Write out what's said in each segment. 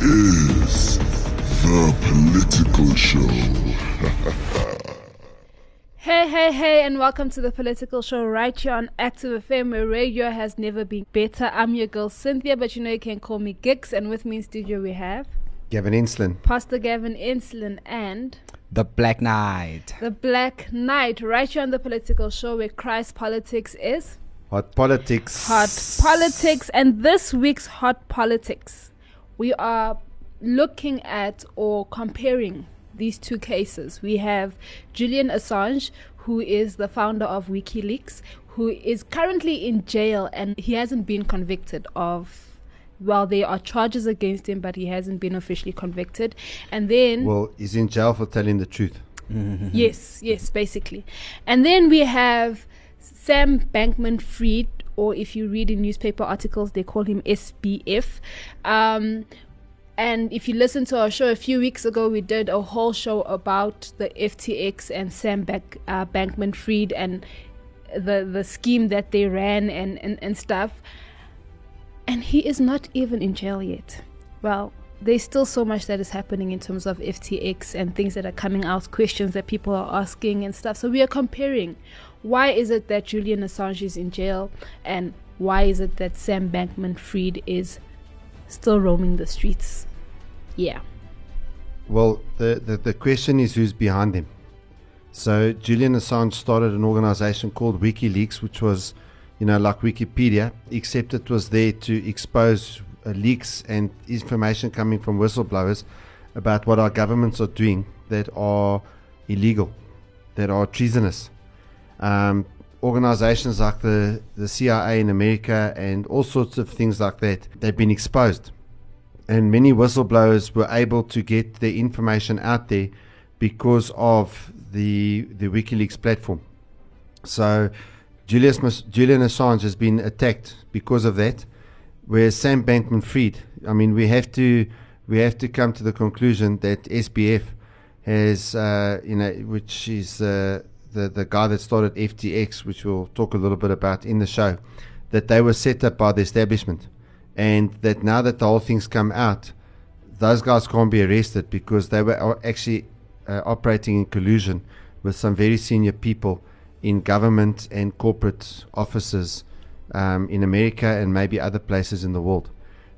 is the political show. Hey, hey, hey, and welcome to the political show right here on Active FM, where radio has never been better. I'm your girl Cynthia, but you know you can call me Gix, and with me in studio we have Gavin Inslin. Pastor Gavin Inslin and The Black Knight. the Black Knight, right here on the political show where Christ politics is Hot politics. hot politics. And this week's hot politics, we are looking at or comparing these two cases. We have Julian Assange, who is the founder of WikiLeaks, who is currently in jail and he hasn't been convicted of. Well, there are charges against him, but he hasn't been officially convicted. And then Well, he's in jail for telling the truth. Yes, yes, basically. And then we have Sam Bankman Fried, or if you read in newspaper articles, they call him SBF. Um, and if you listen to our show a few weeks ago, we did a whole show about the FTX and Sam uh, Bankman Fried and the, the scheme that they ran and, and, and stuff. And he is not even in jail yet. Well, there's still so much that is happening in terms of FTX and things that are coming out, questions that people are asking and stuff. So we are comparing. Why is it that Julian Assange is in jail, and why is it that Sam Bankman Fried is still roaming the streets? Yeah. Well, the, the, the question is who's behind him. So Julian Assange started an organization called WikiLeaks, which was, you know, like Wikipedia, except it was there to expose uh, leaks and information coming from whistleblowers about what our governments are doing that are illegal, that are treasonous. Um, organizations like the, the CIA in America and all sorts of things like that, they've been exposed and many whistleblowers were able to get their information out there because of the the WikiLeaks platform. So Julius Julian Assange has been attacked because of that. Whereas Sam Bankman-Fried, I mean, we have to we have to come to the conclusion that SBF has, uh, you know, which is uh, the the guy that started FTX, which we'll talk a little bit about in the show, that they were set up by the establishment and that now that the whole thing's come out, those guys can't be arrested because they were actually uh, operating in collusion with some very senior people in government and corporate offices um, in America and maybe other places in the world.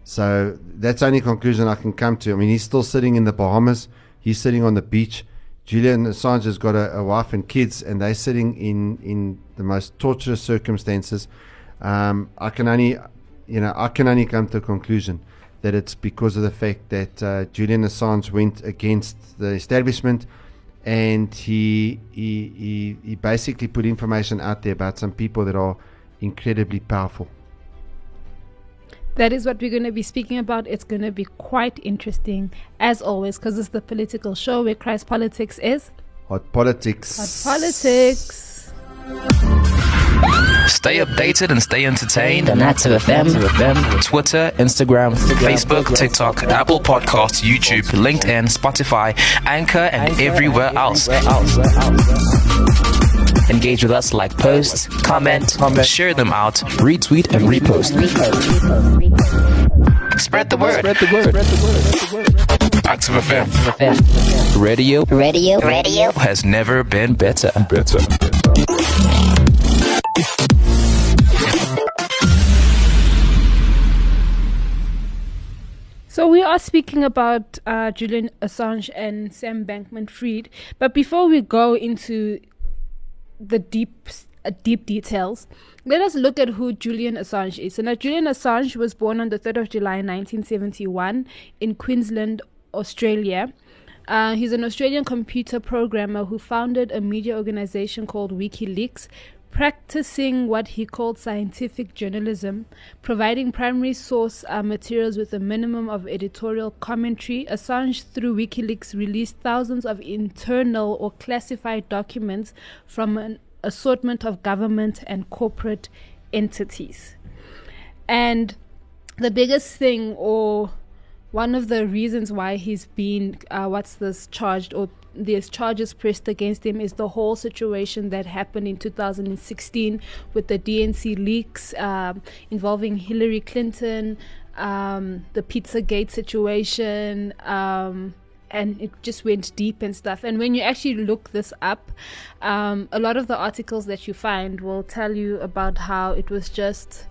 So that's the only conclusion I can come to. I mean, he's still sitting in the Bahamas. He's sitting on the beach. Julian Assange has got a, a wife and kids, and they're sitting in, in the most torturous circumstances. Um, I can only, you know, I can only come to a conclusion that it's because of the fact that uh, Julian Assange went against the establishment, and he, he he he basically put information out there about some people that are incredibly powerful. That is what we're going to be speaking about. It's going to be quite interesting, as always, because it's the political show where Christ Politics is. Hot politics. Hot politics. Stay updated and stay entertained. and on Active FM. Twitter, Instagram, Facebook, TikTok, Apple Podcasts, YouTube, LinkedIn, Spotify, Anchor, and everywhere else. Engage with us, like posts, comment, Share them out, retweet, and repost. Spread the word. Active FM. FM. Radio Radio. Radio. has never been better. So we are speaking about uh, Julian Assange and Sam Bankman-Fried, but before we go into the deep, uh, deep details, let us look at who Julian Assange is. So now, Julian Assange was born on the third of July, 1971, in Queensland, Australia. Uh, he's an Australian computer programmer who founded a media organization called WikiLeaks, practicing what he called scientific journalism, providing primary source uh, materials with a minimum of editorial commentary, Assange, through WikiLeaks, released thousands of internal or classified documents from an assortment of government and corporate entities. And the biggest thing, or one of the reasons why he's been, uh, what's this, charged or there's charges pressed against him is the whole situation that happened in 2016 with the DNC leaks um, involving Hillary Clinton, um, the Pizzagate situation. Um, and it just went deep and stuff. And when you actually look this up, um, a lot of the articles that you find will tell you about how it was just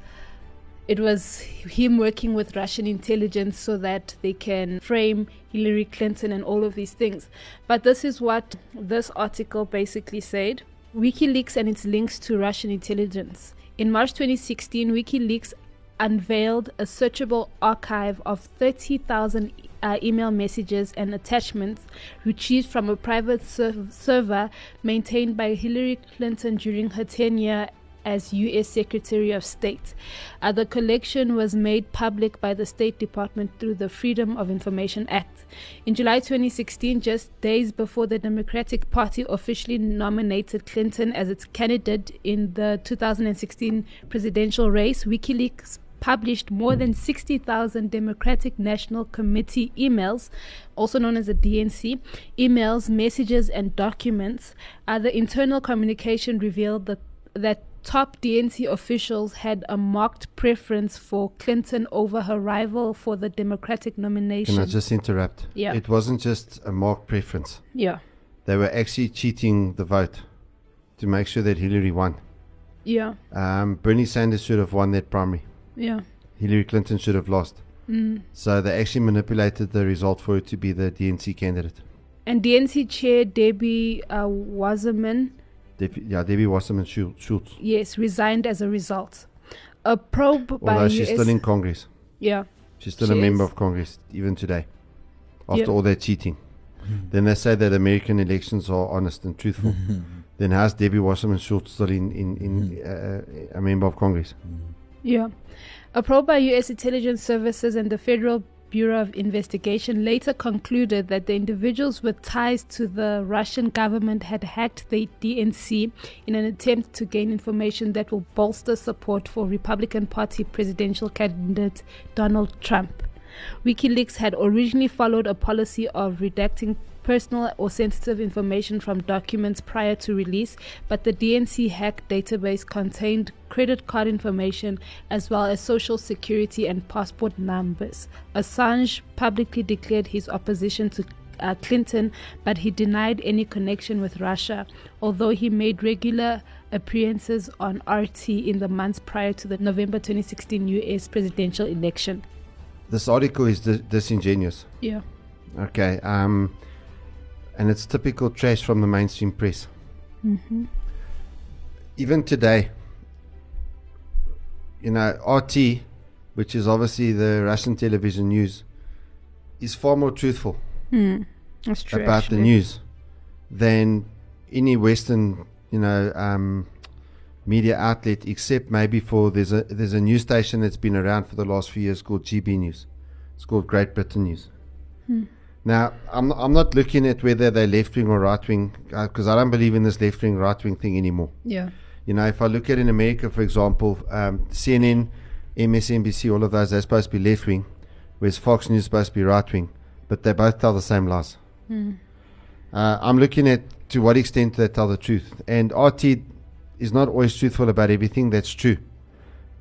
it was him working with Russian intelligence so that they can frame Hillary Clinton and all of these things. But this is what this article basically said WikiLeaks and its links to Russian intelligence. In March 2016, WikiLeaks unveiled a searchable archive of 30,000 uh, email messages and attachments retrieved from a private ser- server maintained by Hillary Clinton during her tenure as U.S. Secretary of State. Uh, the collection was made public by the State Department through the Freedom of Information Act. In July 2016, just days before the Democratic Party officially nominated Clinton as its candidate in the 2016 presidential race, WikiLeaks published more than 60,000 Democratic National Committee emails, also known as the DNC, emails, messages, and documents. Uh, the internal communication revealed that, that top DNC officials had a marked preference for Clinton over her rival for the Democratic nomination. Can I just interrupt? Yeah. It wasn't just a marked preference. yeah, They were actually cheating the vote to make sure that Hillary won. yeah, Um, Bernie Sanders should have won that primary. yeah. Hillary Clinton should have lost. Mm. So they actually manipulated the result for her to be the DNC candidate. And DNC chair Debbie uh, Wasserman, Deb- yeah, Debbie Wasserman Schultz. yes, resigned as a result. A probe by Although US, she's still in Congress. yeah, She's still She a member of Congress even today. After Yeah. all that cheating. Hmm. Then they say that American elections are honest and truthful. then how's Debbie Wasserman Schultz still in, in, in hmm. uh, uh, a member of Congress? Hmm. Yeah. A probe by U.S. intelligence services and the Federal Bureau of Investigation later concluded that the individuals with ties to the Russian government had hacked the DNC in an attempt to gain information that will bolster support for Republican Party presidential candidate Donald Trump. WikiLeaks had originally followed a policy of redacting personal or sensitive information from documents prior to release, but the DNC hack database contained credit card information as well as social security and passport numbers. Assange publicly declared his opposition to uh, Clinton, but he denied any connection with Russia, although he made regular appearances on RT in the months prior to the November 2016 US presidential election. This article is dis- disingenuous. Yeah. Okay. Um, and it's typical trash from the mainstream press. Mm-hmm. Even today, you know, RT, which is obviously the Russian television news, is far more truthful. That's true. about actually. the news than any Western, you know, um, media outlet, except maybe for there's a there's a news station that's been around for the last few years called GB News. It's called Great Britain News. Hmm. Now, I'm I'm not looking at whether they're left wing or right wing because I don't believe in this left wing right wing thing anymore. Yeah. You know, if I look at in America, for example, um, CNN, MSNBC, all of those, they're supposed to be left wing, whereas Fox News is supposed to be right wing, but they both tell the same lies. Hmm. Uh, I'm looking at to what extent they tell the truth. And RT is not always truthful about everything, that's true.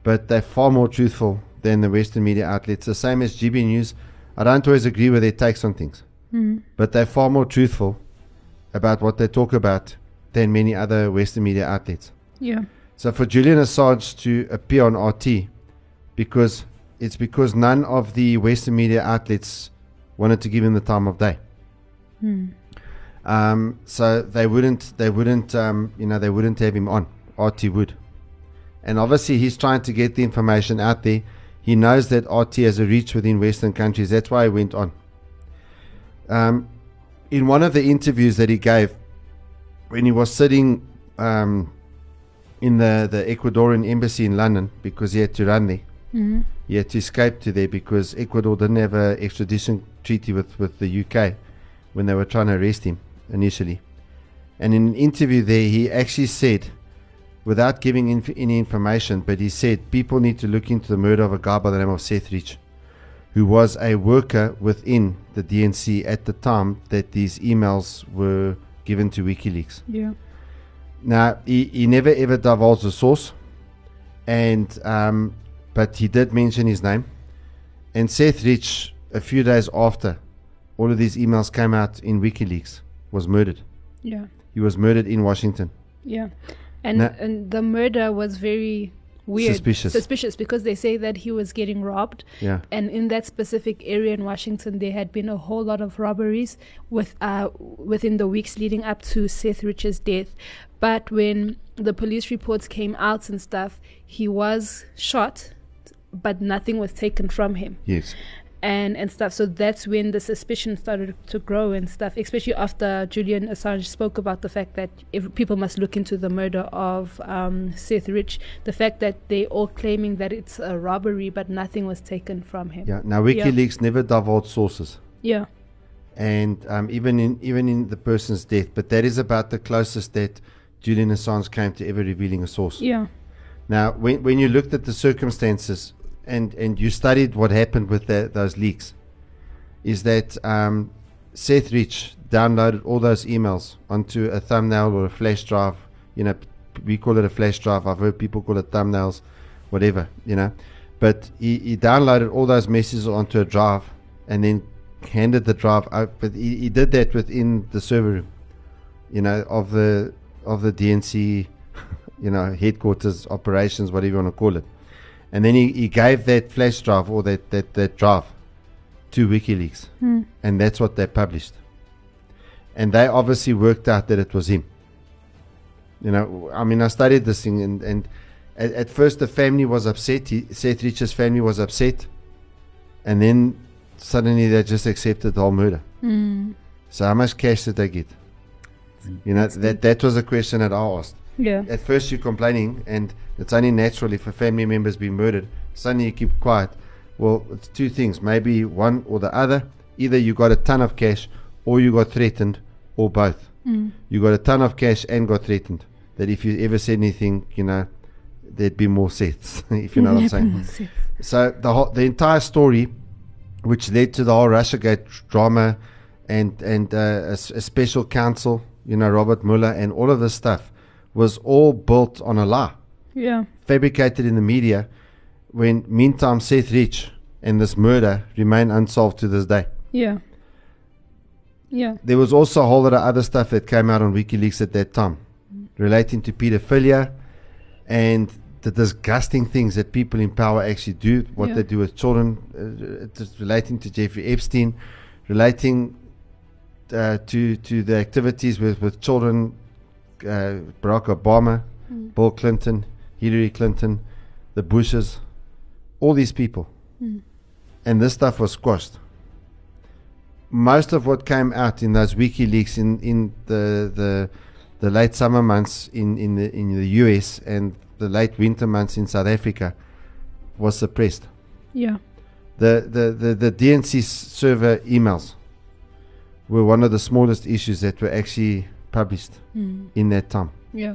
But they're far more truthful than the Western media outlets. The same as GB News. I don't always agree with their takes on things, Hmm. but they're far more truthful about what they talk about than many other Western media outlets. Yeah. So for Julian Assange to appear on RT, because it's because none of the Western media outlets wanted to give him the time of day. Hmm. Um, so they wouldn't, they wouldn't, um, you know, they wouldn't have him on. RT would, and obviously he's trying to get the information out there. He knows that RT has a reach within Western countries. That's why he went on. Um, in one of the interviews that he gave, when he was sitting um, in the, the Ecuadorian embassy in London because he had to run there. Mhm. He had to escape to there because Ecuador didn't have an extradition treaty with, with the UK when they were trying to arrest him initially. And in an interview there, he actually said, without giving inf- any information, but he said people need to look into the murder of a guy by the name of Seth Rich, who was a worker within the DNC at the time that these emails were given to WikiLeaks. Yeah. Now, he, he never ever divulged the source, and um, but he did mention his name. And Seth Rich, a few days after all of these emails came out in WikiLeaks, was murdered. Yeah. He was murdered in Washington. Yeah, and Na- and the murder was very weird, Suspicious. suspicious because they say that he was getting robbed. Yeah. and in that specific area in Washington, there had been a whole lot of robberies with uh within the weeks leading up to Seth Rich's death. But when the police reports came out and stuff, he was shot, but nothing was taken from him Yes. And and stuff. So that's when the suspicion started to grow and stuff. Especially after Julian Assange spoke about the fact that if people must look into the murder of um, Seth Rich, the fact that they all claiming that it's a robbery, but nothing was taken from him. Yeah. Now WikiLeaks never divulged sources, Yeah. and um, even in even in the person's death. But that is about the closest that Julian Assange came to ever revealing a source. Yeah. Now, when, when you looked at the circumstances and, and you studied what happened with the, those leaks, is that um, Seth Rich downloaded all those emails onto a thumbnail or a flash drive. You know, we call it a flash drive. I've heard people call it thumbnails, whatever, you know. But he, he downloaded all those messages onto a drive and then handed the drive out. But he, he did that within the server room, you know, of the of the DNC you know, headquarters, operations, whatever you want to call it. And then he, he gave that flash drive or that, that, that drive to WikiLeaks. Hmm. And that's what they published. And they obviously worked out that it was him. You know, I mean, I studied this thing, and, and at, at first the family was upset. He, Seth Rich's family was upset. And then suddenly they just accepted the whole murder. Mm. So, how much cash did they get? You know, that, that was a question that I asked Yeah. at first you're complaining, and it's only natural if a family member's been murdered. Suddenly you keep quiet. Well, it's two things. Maybe one or the other. Either you got a ton of cash, or you got threatened, or both. Mm. You got a ton of cash and got threatened. That if you ever said anything, you know, there'd be more sets. if you know what I'm saying. So the whole, the entire story, which led to the whole RussiaGate drama, and and uh, a, a special counsel, you know, Robert Mueller, and all of this stuff, was all built on a lie, Yeah. fabricated in the media. When meantime Seth Rich and this murder remain unsolved to this day. Yeah. Yeah. There was also a whole lot of other stuff that came out on WikiLeaks at that time, relating to pedophilia and the disgusting things that people in power actually do, what Yeah. they do with children, uh, relating to Jeffrey Epstein, relating uh, to to the activities with with children, uh, Barack Obama, Mm. Bill Clinton, Hillary Clinton, the Bushes, all these people, Mm. and this stuff was squashed most of what came out in those WikiLeaks in, in the, the the late summer months in, in the in the US and the late winter months in South Africa was suppressed. Yeah. The the, the, the DNC server emails were one of the smallest issues that were actually published Mm. in that time. Yeah.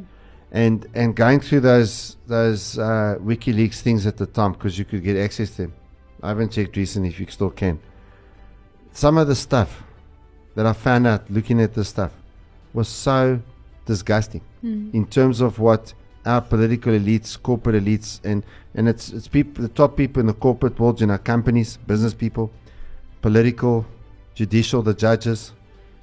And and going through those those uh, WikiLeaks things at the time because you could get access to them. I haven't checked recently if you still can. Some of the stuff that I found out looking at this stuff was so disgusting Mm. in terms of what our political elites, corporate elites, and and it's it's people, the top people in the corporate world, you know, companies, business people, political, judicial, the judges,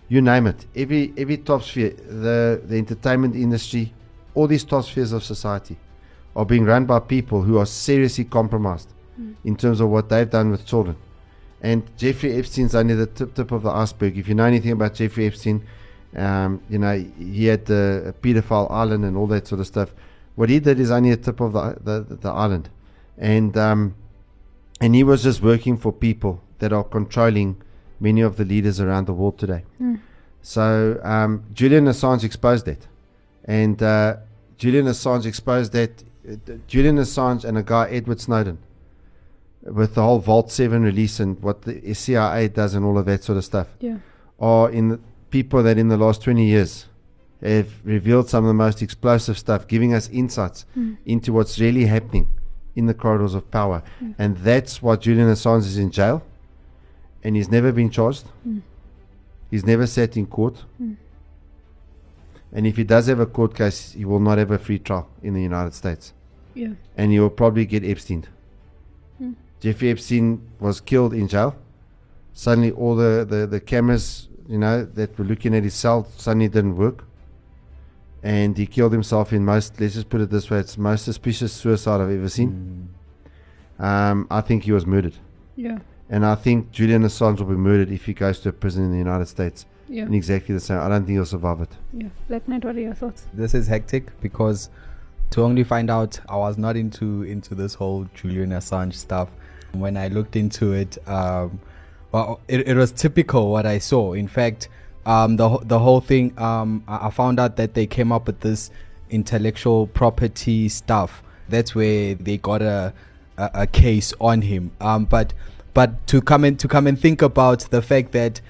you name it. Every every top sphere, the the entertainment industry, all these top spheres of society, are being run by people who are seriously compromised Mm. in terms of what they've done with children. And Jeffrey Epstein's only the tip, tip of the iceberg. If you know anything about Jeffrey Epstein, um, you know he had the pedophile island and all that sort of stuff. What he did is only a tip of the the, the island, and um, and he was just working for people that are controlling many of the leaders around the world today. Mm. So um, Julian Assange exposed that, and uh, Julian Assange exposed that uh, Julian Assange and a guy Edward Snowden with the whole Vault 7 release and what the CIA does and all of that sort of stuff Yeah. are in the people that in the last 20 years have revealed some of the most explosive stuff, giving us insights Mm. into what's really happening in the corridors of power. Mm. And that's why Julian Assange is in jail. And he's never been charged. Mm. He's never sat in court. Mm. And if he does have a court case, he will not have a free trial in the United States. Yeah. And he will probably get Epstein. Mm. Jeffrey Epstein was killed in jail. Suddenly, all the, the, the cameras, you know, that were looking at his cell suddenly didn't work. And he killed himself in most, let's just put it this way, it's the most suspicious suicide I've ever seen. Um, I think he was murdered. Yeah. And I think Julian Assange will be murdered if he goes to a prison in the United States. Yeah. In exactly the same. I don't think he'll survive it. Yeah. Black Knight, what are your thoughts? This is hectic because to only find out I was not into into this whole Julian Assange stuff. When I looked into it, um, well, it, it was typical what I saw. In fact, um, the the whole thing, um, I, I found out that they came up with this intellectual property stuff. That's where they got a a, a case on him. Um, but but to come and to come and think about the fact that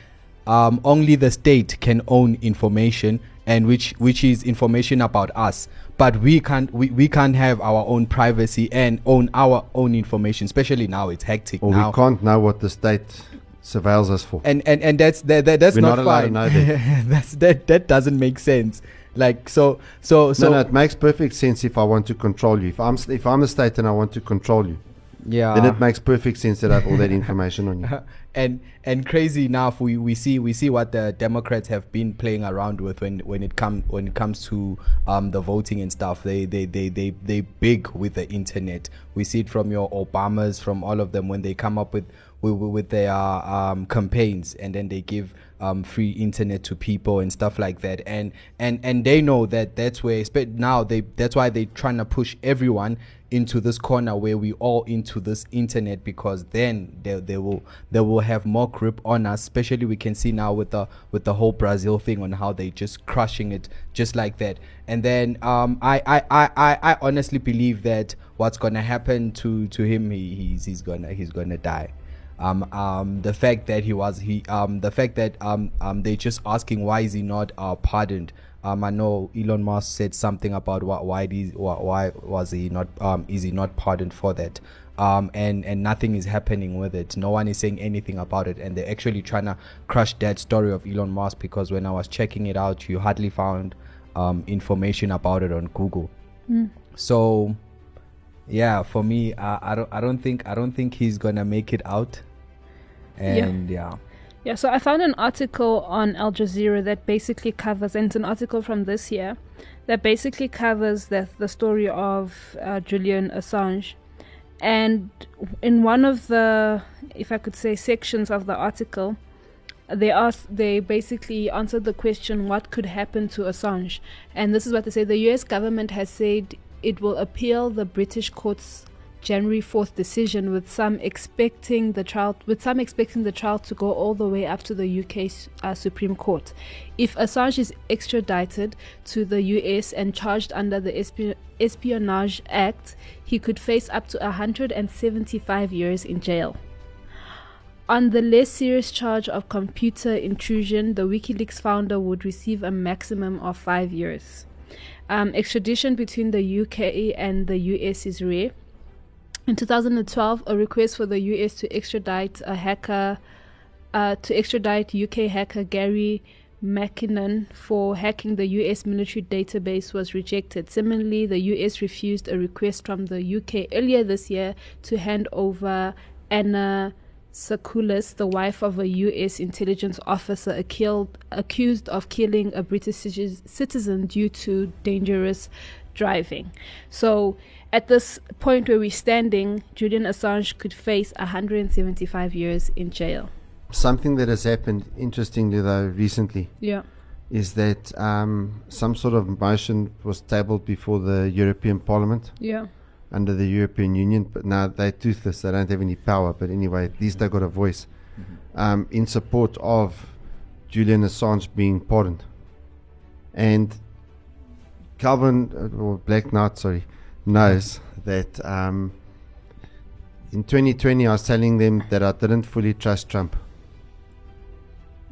um, only the state can own information and which which is information about us but we can't we, we can't have our own privacy and own our own information especially now it's hectic Or now we can't know what the state surveils us for. and and and that's that, that that's We're not, not allowed to fine know that. that's that that doesn't make sense like so so so no, no, it makes perfect sense if I want to control you. If I'm if I'm the state and I want to control you, yeah. Then it makes perfect sense that I have all that information on you. and and crazy enough we, we see we see what the democrats have been playing around with when when it come when it comes to um the voting and stuff. They they they they they big with the internet. We see it from your obamas from all of them when they come up with with, with their um campaigns and then they give um free internet to people and stuff like that. And and and they know that that's where now they that's why they're trying to push everyone into this corner where we all into this internet because then they, they will they will have more grip on us especially we can see now with the with the whole brazil thing on how they just crushing it just like that. And then um i i i i, I honestly believe that what's gonna happen to to him he, he's he's gonna he's gonna die um, um, the fact that he was he um, the fact that um, um, they're just asking why is he not uh, pardoned. Um, I know Elon Musk said something about why why, these, why why was he not um, is he not pardoned for that? Um, and and nothing is happening with it. No one is saying anything about it. And they're actually trying to crush that story of Elon Musk because when I was checking it out you hardly found um, information about it on Google. Mm. so yeah for me uh, I don't I don't think I don't think he's gonna make it out and yeah, Yeah, so I found an article on Al Jazeera that basically covers, and it's an article from this year, that basically covers the, the story of uh, Julian Assange. And in one of the, if I could say, sections of the article, they asked, they basically answered the question, what could happen to Assange? And this is what they say the US government has said it will appeal the British court's January 4th decision with some expecting the trial with some expecting the trial to go all the way up to the UK uh, Supreme Court. If Assange is extradited to the US and charged under the Espi- Espionage Act, he could face up to 175 years in jail. On the less serious charge of computer intrusion, the WikiLeaks founder would receive a maximum of 5 years. Um, extradition between the UK and the US is rare. In 2012, a request for the US to extradite a hacker, uh, to extradite UK hacker Gary McKinnon for hacking the US military database was rejected. Similarly, the US refused a request from the UK earlier this year to hand over Anna Sacoolas, the wife of a US intelligence officer killed, accused of killing a British citizen due to dangerous driving. So, at this point where we're standing, Julian Assange could face 175 years in jail. Something that has happened, interestingly though, recently, Yeah. is that um, some sort of motion was tabled before the European Parliament Yeah. under the European Union, but now they're toothless. They don't have any power. But anyway, at least they got a voice um, in support of Julian Assange being pardoned. And Calvin uh, or Black Knight, sorry, knows that um, in 2020 I was telling them that I didn't fully trust Trump.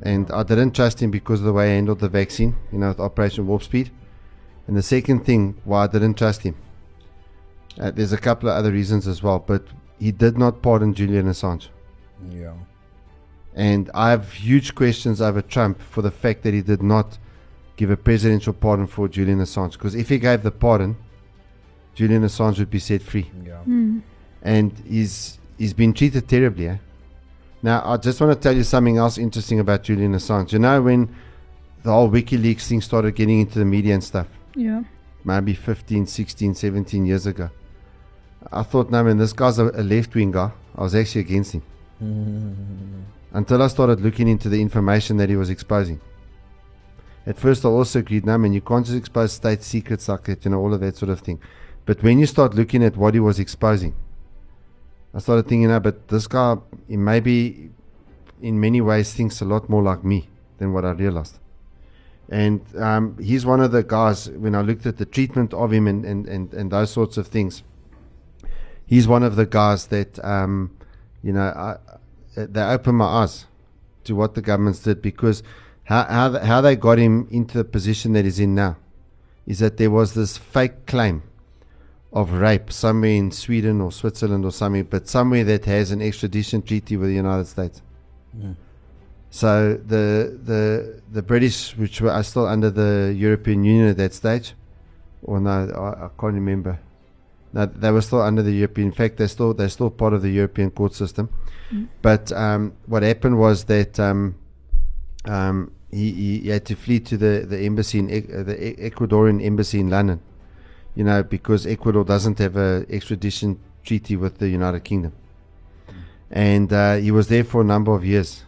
And I didn't trust him because of the way he handled the vaccine, you know, with Operation Warp Speed. And the second thing why I didn't trust him, uh, there's a couple of other reasons as well, but he did not pardon Julian Assange. Yeah. And I have huge questions over Trump for the fact that he did not give a presidential pardon for Julian Assange. Because if he gave the pardon, Julian Assange would be set free. Yeah. And he's he's been treated terribly. Eh? Now, I just want to tell you something else interesting about Julian Assange. You know, when the whole WikiLeaks thing started getting into the media and stuff, Yeah. maybe 15, 16, 17 years ago, I thought, no, man, this guy's a, a left wing guy. I was actually against him. Until I started looking into the information that he was exposing. At first, I also agreed, no, man, you can't just expose state secrets like that, you know, all of that sort of thing. But when you start looking at what he was exposing, I started thinking, no, but this guy, he maybe in many ways thinks a lot more like me than what I realized. And um, he's one of the guys, when I looked at the treatment of him and, and, and, and those sorts of things, he's one of the guys that, um, you know, I, uh, they opened my eyes to what the governments did because how, how, how they got him into the position that he's in now is that there was this fake claim of rape somewhere in Sweden or Switzerland or something, but somewhere that has an extradition treaty with the United States. So the the the British, which were are still under the European Union at that stage, or no, I, I can't remember. No, they were still under the European. In fact, they're still they're still part of the European court system. But um, what happened was that um, um, he, he, he had to flee to the the embassy in Ec- uh, the E- Ecuadorian embassy in London. You know, because Ecuador doesn't have a extradition treaty with the United Kingdom, and uh, he was there for a number of years.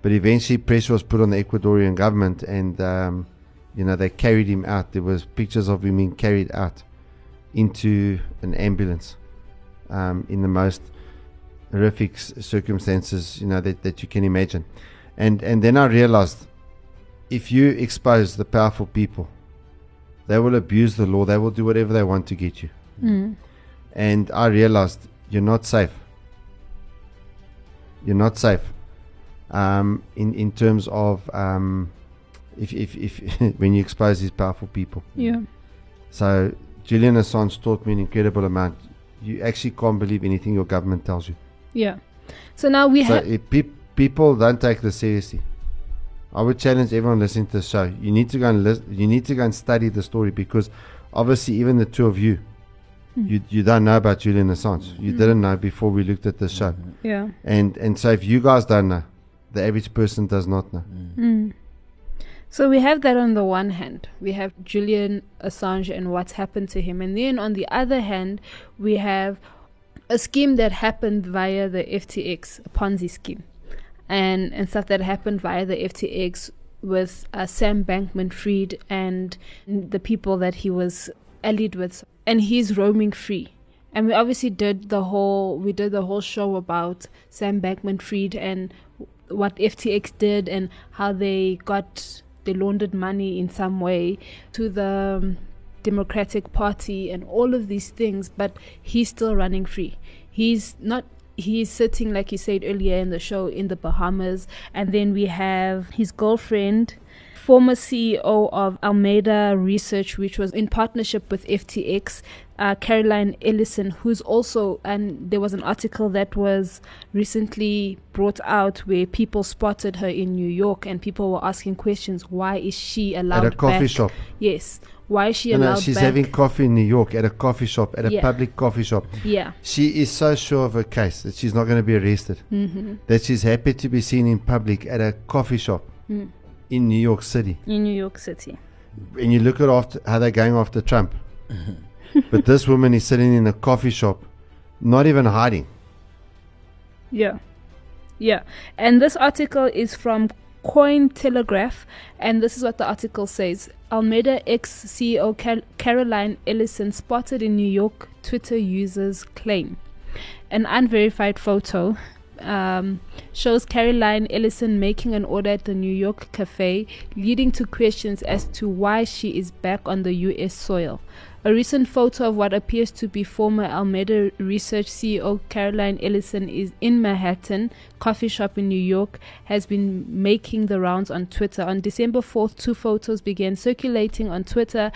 But eventually, pressure was put on the Ecuadorian government, and um, you know they carried him out. There was pictures of him being carried out into an ambulance um, in the most horrific circumstances, you know that, that you can imagine. And and then I realized, if you expose the powerful people, they will abuse the law. They will do whatever they want to get you. Mm. And I realized you're not safe. You're not safe. Um, in in terms of um, if if if when you expose these powerful people. Yeah. So Julian Assange taught me an incredible amount. You actually can't believe anything your government tells you. Yeah. So now we So have. people don't take this seriously, I would challenge everyone listening to the show. You need to go and lis- you need to go and study the story because obviously even the two of you, hmm. you you don't know about Julian Assange. You hmm. didn't know before we looked at the show, Yeah. and and so if you guys don't know, the average person does not know. Mm. So we have that on the one hand. We have Julian Assange and what's happened to him. And then on the other hand, we have a scheme that happened via the FTX, a Ponzi scheme. And, and stuff that happened via the FTX with uh, Sam Bankman Fried and the people that he was allied with. And he's roaming free. And we obviously did the whole we did the whole show about Sam Bankman Fried and what FTX did and how they got they laundered money in some way to the um, Democratic Party and all of these things, but he's still running free. He's not. He's sitting, like you said earlier in the show, in the Bahamas, and then we have his girlfriend, former CEO of Alameda Research, which was in partnership with FTX, uh, Caroline Ellison, who's also, and there was an article that was recently brought out where people spotted her in New York and people were asking questions why is she allowed At a coffee back? shop. Yes. Why is she No, allowed no, she's back? having coffee in New York at a coffee shop, at a public coffee shop. Yeah. She is so sure of her case that she's not going to be arrested. Mhm. That she's happy to be seen in public at a coffee shop Mm. in New York City. in New York City. And you look at after how they're going after Trump. but this woman is sitting in a coffee shop, not even hiding. Yeah. Yeah. And this article is from Cointelegraph, and this is what the article says Alameda ex CEO Car- Caroline Ellison spotted in New York, Twitter users claim. An unverified photo um, shows Caroline Ellison making an order at the New York cafe, leading to questions as to why she is back on the U.S. soil. A recent photo of what appears to be former Alameda Research CEO Caroline Ellison is in Manhattan coffee shop in New York has been making the rounds on Twitter. On December 4th, two photos began circulating on Twitter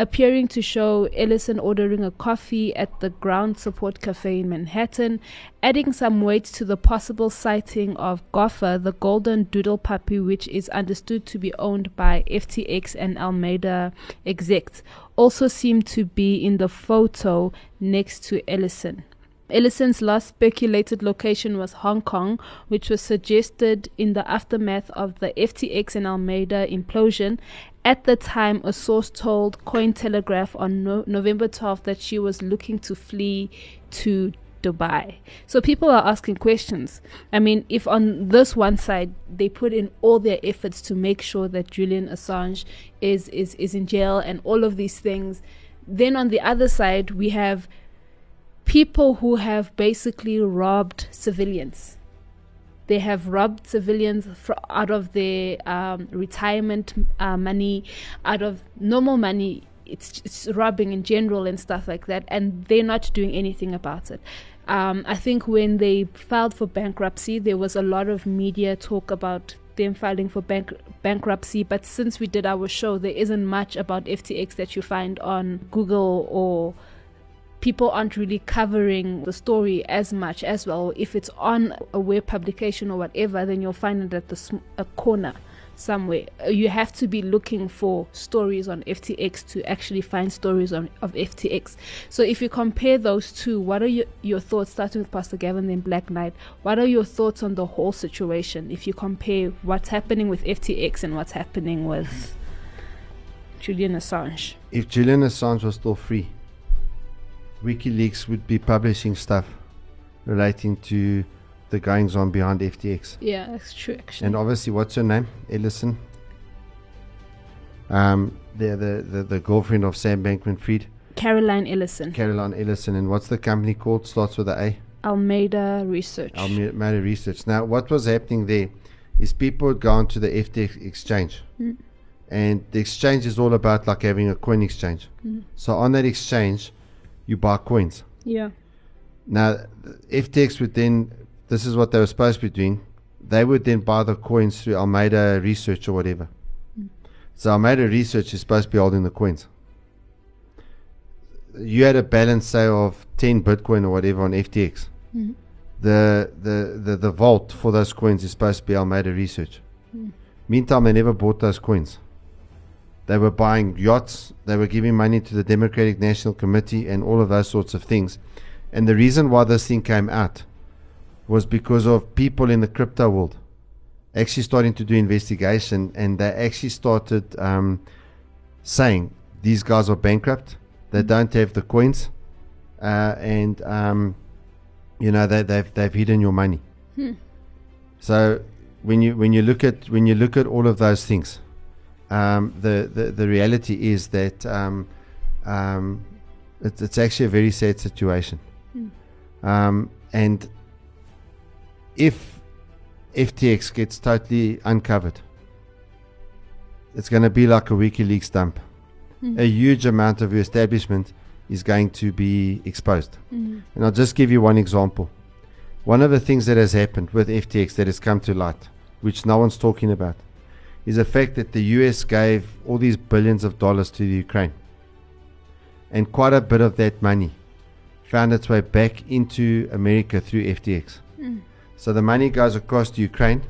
appearing to show Ellison ordering a coffee at the Ground Support Cafe in Manhattan, adding some weight to the possible sighting of Gopher, the golden doodle puppy, which is understood to be owned by FTX and Alameda execs, also seemed to be in the photo next to Ellison. Ellison's last speculated location was Hong Kong, which was suggested in the aftermath of the FTX and Alameda implosion. At the time, a source told Cointelegraph on no- November 12th that she was looking to flee to Dubai. So people are asking questions. I mean, if on this one side they put in all their efforts to make sure that Julian Assange is is is in jail and all of these things, then on the other side we have people who have basically robbed civilians. They have robbed civilians out of their um, retirement uh, money, out of normal money. It's, it's robbing in general and stuff like that, and they're not doing anything about it. Um, I think when they filed for bankruptcy, there was a lot of media talk about them filing for bank- bankruptcy. But since we did our show, there isn't much about FTX that you find on Google or people aren't really covering the story as much as well. If it's on a web publication or whatever, then you'll find it at the sm- a corner somewhere. Uh, You have to be looking for stories on FTX to actually find stories on, of FTX. So if you compare those two, what are your, your thoughts, starting with Pastor Gavin, then Black Knight, what are your thoughts on the whole situation if you compare what's happening with FTX and what's happening with Julian Assange? If Julian Assange was still free, WikiLeaks would be publishing stuff relating to the goings on behind FTX. Yeah, that's true actually. And obviously, what's her name? Ellison. Um, the, the, the, the girlfriend of Sam Bankman Fried, Caroline Ellison, Caroline Ellison. And what's the company called? Starts with a A. Alameda Research. Alameda Research. Now, what was happening there is people had gone to the FTX exchange. Mm. And the exchange is all about like having a coin exchange. Mm. So on that exchange, you buy coins. yeah. Now, FTX would then, this is what they were supposed to be doing, they would then buy the coins through Alameda Research or whatever. So Alameda Research is supposed to be holding the coins. You had a balance, say, of 10 Bitcoin or whatever on FTX. Mhm. The, the, the, the vault for those coins is supposed to be Alameda Research. Mm. Meantime, they never bought those coins. They were buying yachts, they were giving money to the Democratic National Committee, and all of those sorts of things. And the reason why this thing came out was because of people in the crypto world actually starting to do investigation, and they actually started um, saying these guys are bankrupt, they don't have the coins, uh, and um, you know they, they've they've hidden your money. Hmm. So when you when you look at when you look at all of those things, um, the, the the reality is that um, um, it's, it's actually a very sad situation. Um, and if FTX gets totally uncovered, it's going to be like a WikiLeaks dump. Mhm. A huge amount of your establishment is going to be exposed. Mhm. And I'll just give you one example. One of the things that has happened with FTX that has come to light, which no one's talking about, is the fact that the US gave all these billions of dollars to the Ukraine. And quite a bit of that money found its way back into America through FTX. Mm. So the money goes across to Ukraine.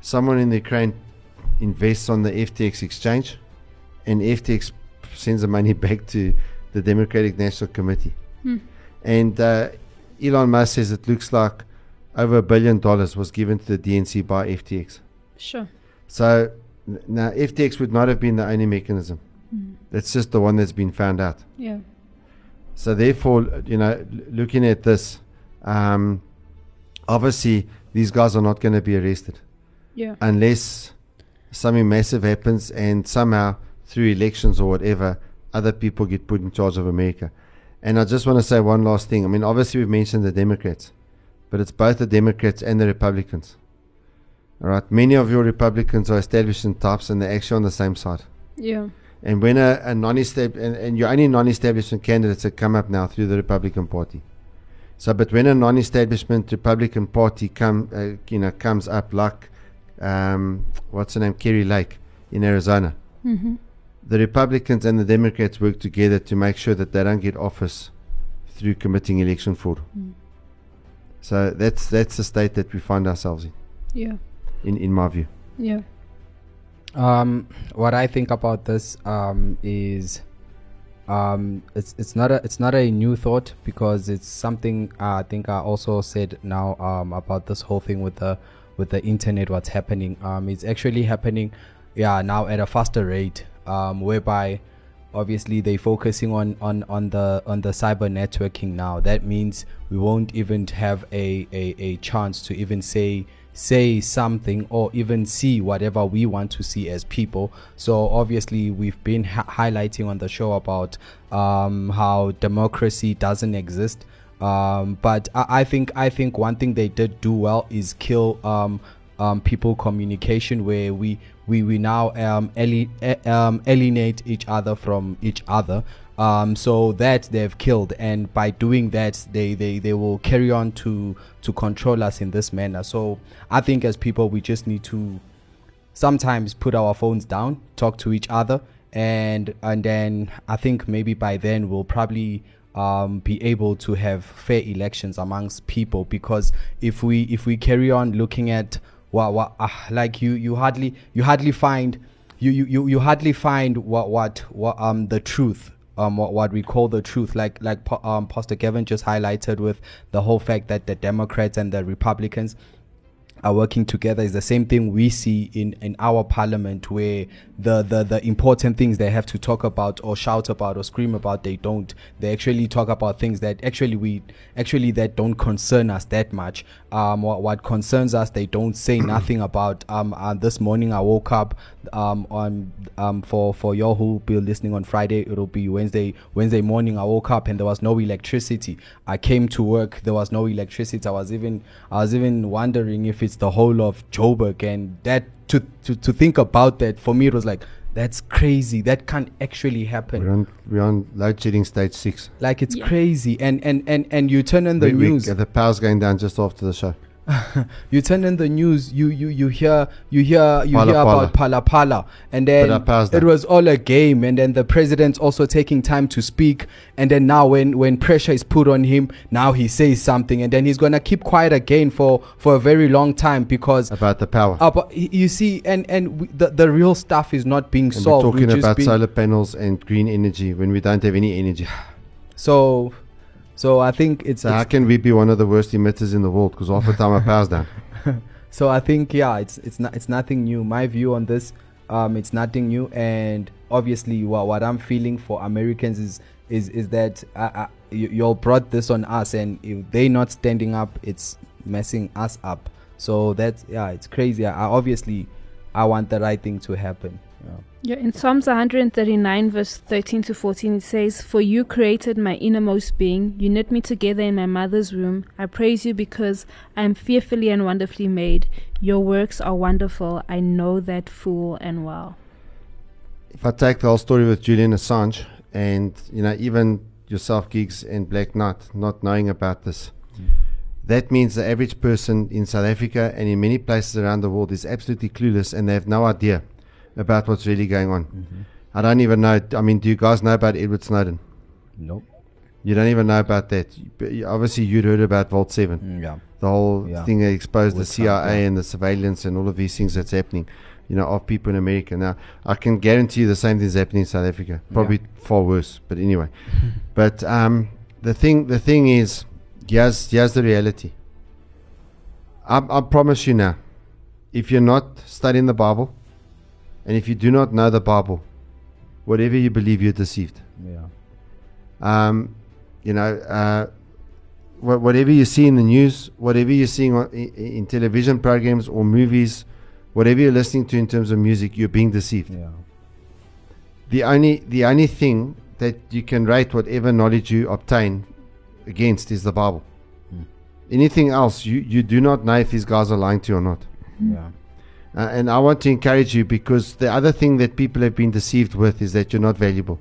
Someone in the Ukraine invests on the FTX exchange, and FTX sends the money back to the Democratic National Committee. Hmm. And uh, Elon Musk says it looks like over a billion dollars was given to the DNC by FTX. Sure. So now FTX would not have been the only mechanism. Mm. That's just the one that's been found out. Yeah. So therefore, you know, looking at this, um, obviously these guys are not going to be arrested. Yeah. Unless something massive happens and somehow through elections or whatever, other people get put in charge of America. And I just want to say one last thing. I mean, obviously we've mentioned the Democrats, but it's both the Democrats and the Republicans. All right, many of your Republicans are establishment types, and they're actually on the same side. Yeah. And when a, a non-estab and, and your only non-establishment candidates that come up now through the Republican Party. So, but when a non-establishment Republican Party come, uh, you know, comes up like, um, what's her name, Kari Lake in Arizona, Mm-hmm. the Republicans and the Democrats work together to make sure that they don't get office through committing election fraud. Mm. So that's that's the state that we find ourselves in, Yeah. In, in my view. Yeah. Um, what I think about this um, is um, it's it's not a it's not a new thought because it's something uh, I think I also said now um, about this whole thing with the with the internet. What's happening? Um, it's actually happening, yeah, now at a faster rate, um, whereby obviously they're focusing on on on the on the cyber networking now that means we won't even have a a, a chance to even say say something or even see whatever we want to see as people. So obviously we've been hi- highlighting on the show about um how democracy doesn't exist. Um but I, I think i think one thing they did do well is kill um um, people communication where we we, we now um, um, alienate each other from each other um, so that they've killed and by doing that they, they, they will carry on to to control us in this manner. So i think as people we just need to sometimes put our phones down talk to each other and and then i think maybe by then we'll probably um, be able to have fair elections amongst people. Because if we if we carry on looking at what what uh, like you you hardly you hardly find you you you, you hardly find what what what um the truth um what, what we call the truth. Like like um pastor Kevin just highlighted with the whole fact that the Democrats and the Republicans are working together is the same thing we see in in our parliament where the the the important things they have to talk about or shout about or scream about they don't. They actually talk about things that actually we actually that don't concern us that much. Um what, what concerns us they don't say nothing about. Um uh, this morning i woke up um on um for for y'all who will be listening on friday it'll be wednesday wednesday morning i woke up and there was no electricity. I came to work there was no electricity. I was even i was even wondering if it's the whole of joburg and that to to, to think about that for me it was like that's crazy that can't actually happen We're on, we're on load shedding stage six. like it's Yeah. crazy and and and and you turn on the We- we- news the power's going down just after the show. you turn on the news you you you hear you hear you Pala hear pala. about Phala Phala and then it was all a game and then the president's also taking time to speak and then now when when pressure is put on him now he says something and then he's gonna keep quiet again for for a very long time because About the power. but you see and and we, the the real stuff is not being and we're solved talking We've just about solar panels and green energy when we don't have any energy. so so i think it's, So it's how can we be one of the worst emitters in the world? Because half the time I pass down. So I think yeah, it's it's not it's nothing new. My view on this, um, it's nothing new, and obviously what what I'm feeling for Americans is is is that uh, uh, you, you all brought this on us, and if they not standing up, it's messing us up. So that's yeah, it's crazy. I, I obviously I want the right thing to happen. Yeah. Yeah, in Psalms 139, verse 13 to 14, it says, For you created my innermost being. You knit me together in my mother's womb. I praise you because I am fearfully and wonderfully made. Your works are wonderful. I know that full and well. if I take the whole story with Julian Assange and you know even yourself Gix and Black Knight not knowing about this that means the average person in South Africa and in many places around the world is absolutely clueless and they have no idea about what's really going on. I don't even know. I mean, do you guys know about Edward Snowden? Nope. You don't even know about that. You- but you- Obviously, you'd heard about Vault 7 Mm, yeah. the whole Yeah. thing that exposed With the CIA yeah. and the surveillance and all of these things that's happening, you know, of people in America. Now, I can guarantee you the same thing's happening in South Africa. Probably far worse, but anyway. but um, the thing, the thing is, here's here's the reality. I, I promise you now, if you're not studying the Bible, and if you do not know the Bible, whatever you believe, you're deceived Yeah. um, you know, uh, wha- whatever you see in the news, whatever you're seeing on, in, in television programs or movies, whatever you're listening to in terms of music, you're being deceived. Yeah. The only the only thing that you can rate whatever knowledge you obtain against is the Bible. anything else, you, you do not know if these guys are lying to you or not. Yeah. Uh, and I want to encourage you because the other thing that people have been deceived with is that you're not valuable.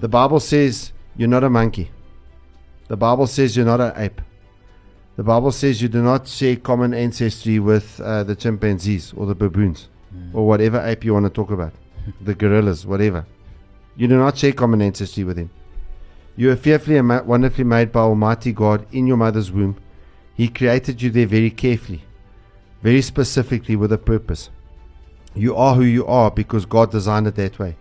The Bible says you're not a monkey. The Bible says you're not an ape. The Bible says you do not share common ancestry with uh, the chimpanzees or the baboons or whatever ape you want to talk about, the gorillas, whatever. You do not share common ancestry with him. You are fearfully and wonderfully made by Almighty God in your mother's womb. He created you there very carefully, very specifically with a purpose. You are who you are because God designed it that way.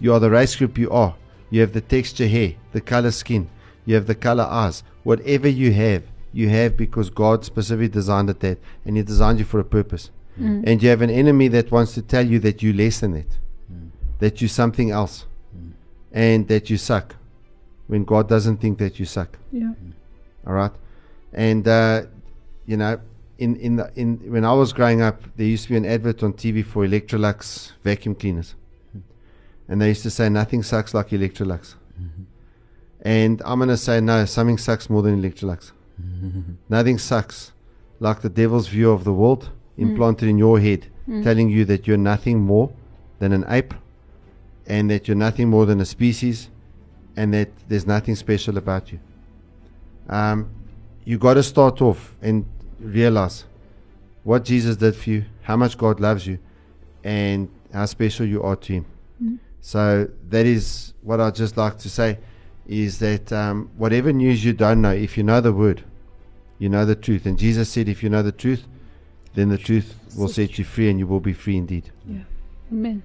You are the race group you are. You have the texture hair, the color skin, you have the color eyes. Whatever you have, you have because God specifically designed it that, and He designed you for a purpose. Mm. And you have an enemy that wants to tell you that you're less than that, mm. that you're something else, mm. and that you suck, when God doesn't think that you suck. Yeah. All right, and uh, you know, in in the in when I was growing up, there used to be an advert on TV for Electrolux vacuum cleaners, and they used to say nothing sucks like Electrolux. And I'm gonna say no, something sucks more than Electrolux. Nothing sucks like the devil's view of the world implanted in your head, telling you that you're nothing more than an ape, and that you're nothing more than a species, and that there's nothing special about you. Um, you got to start off and realize what Jesus did for you, how much God loves you, and how special you are to Him. So that is what I'd just like to say is that um, whatever news you don't know, if you know the Word, you know the truth. And Jesus said, if you know the truth, then the truth will set you free and you will be free indeed. Yeah. Amen.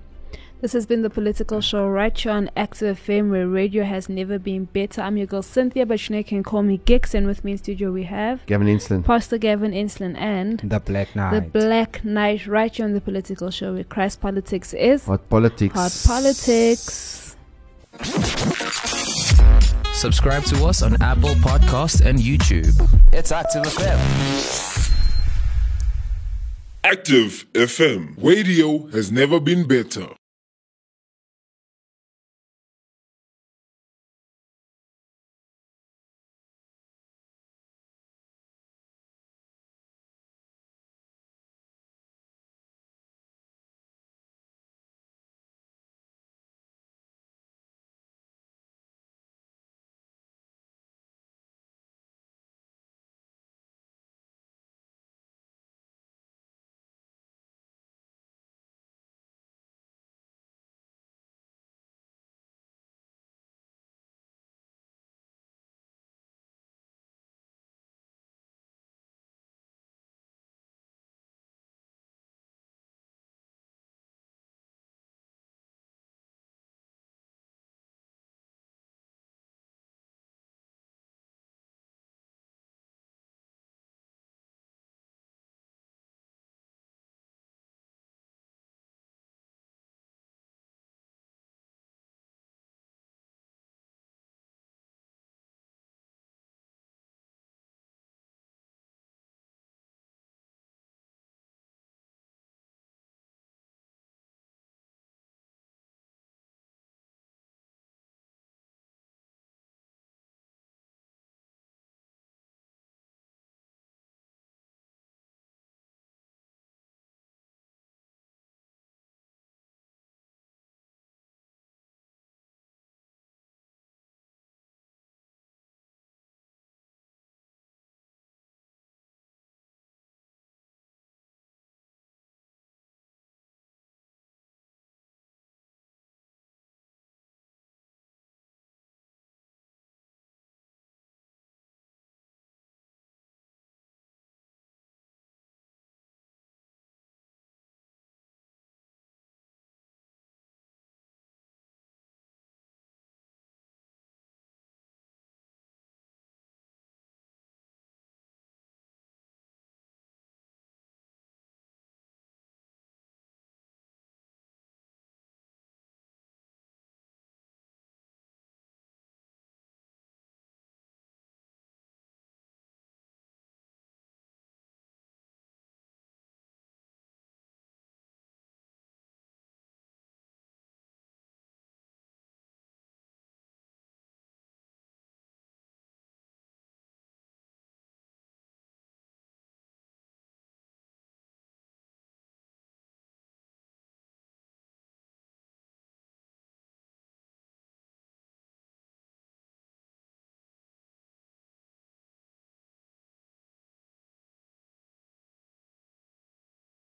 This has been the Political Show right here on Active FM, where radio has never been better. I'm your girl Cynthia, but you can call me Gix. And with me in studio we have Gavin Instant. Pastor Gavin Inslin and The Black Knight. the Black Knight right here on the Political Show, where Christ politics is Hot politics. hard politics. Subscribe to us on Apple Podcasts and YouTube. It's Active FM. Active FM. Radio has never been better.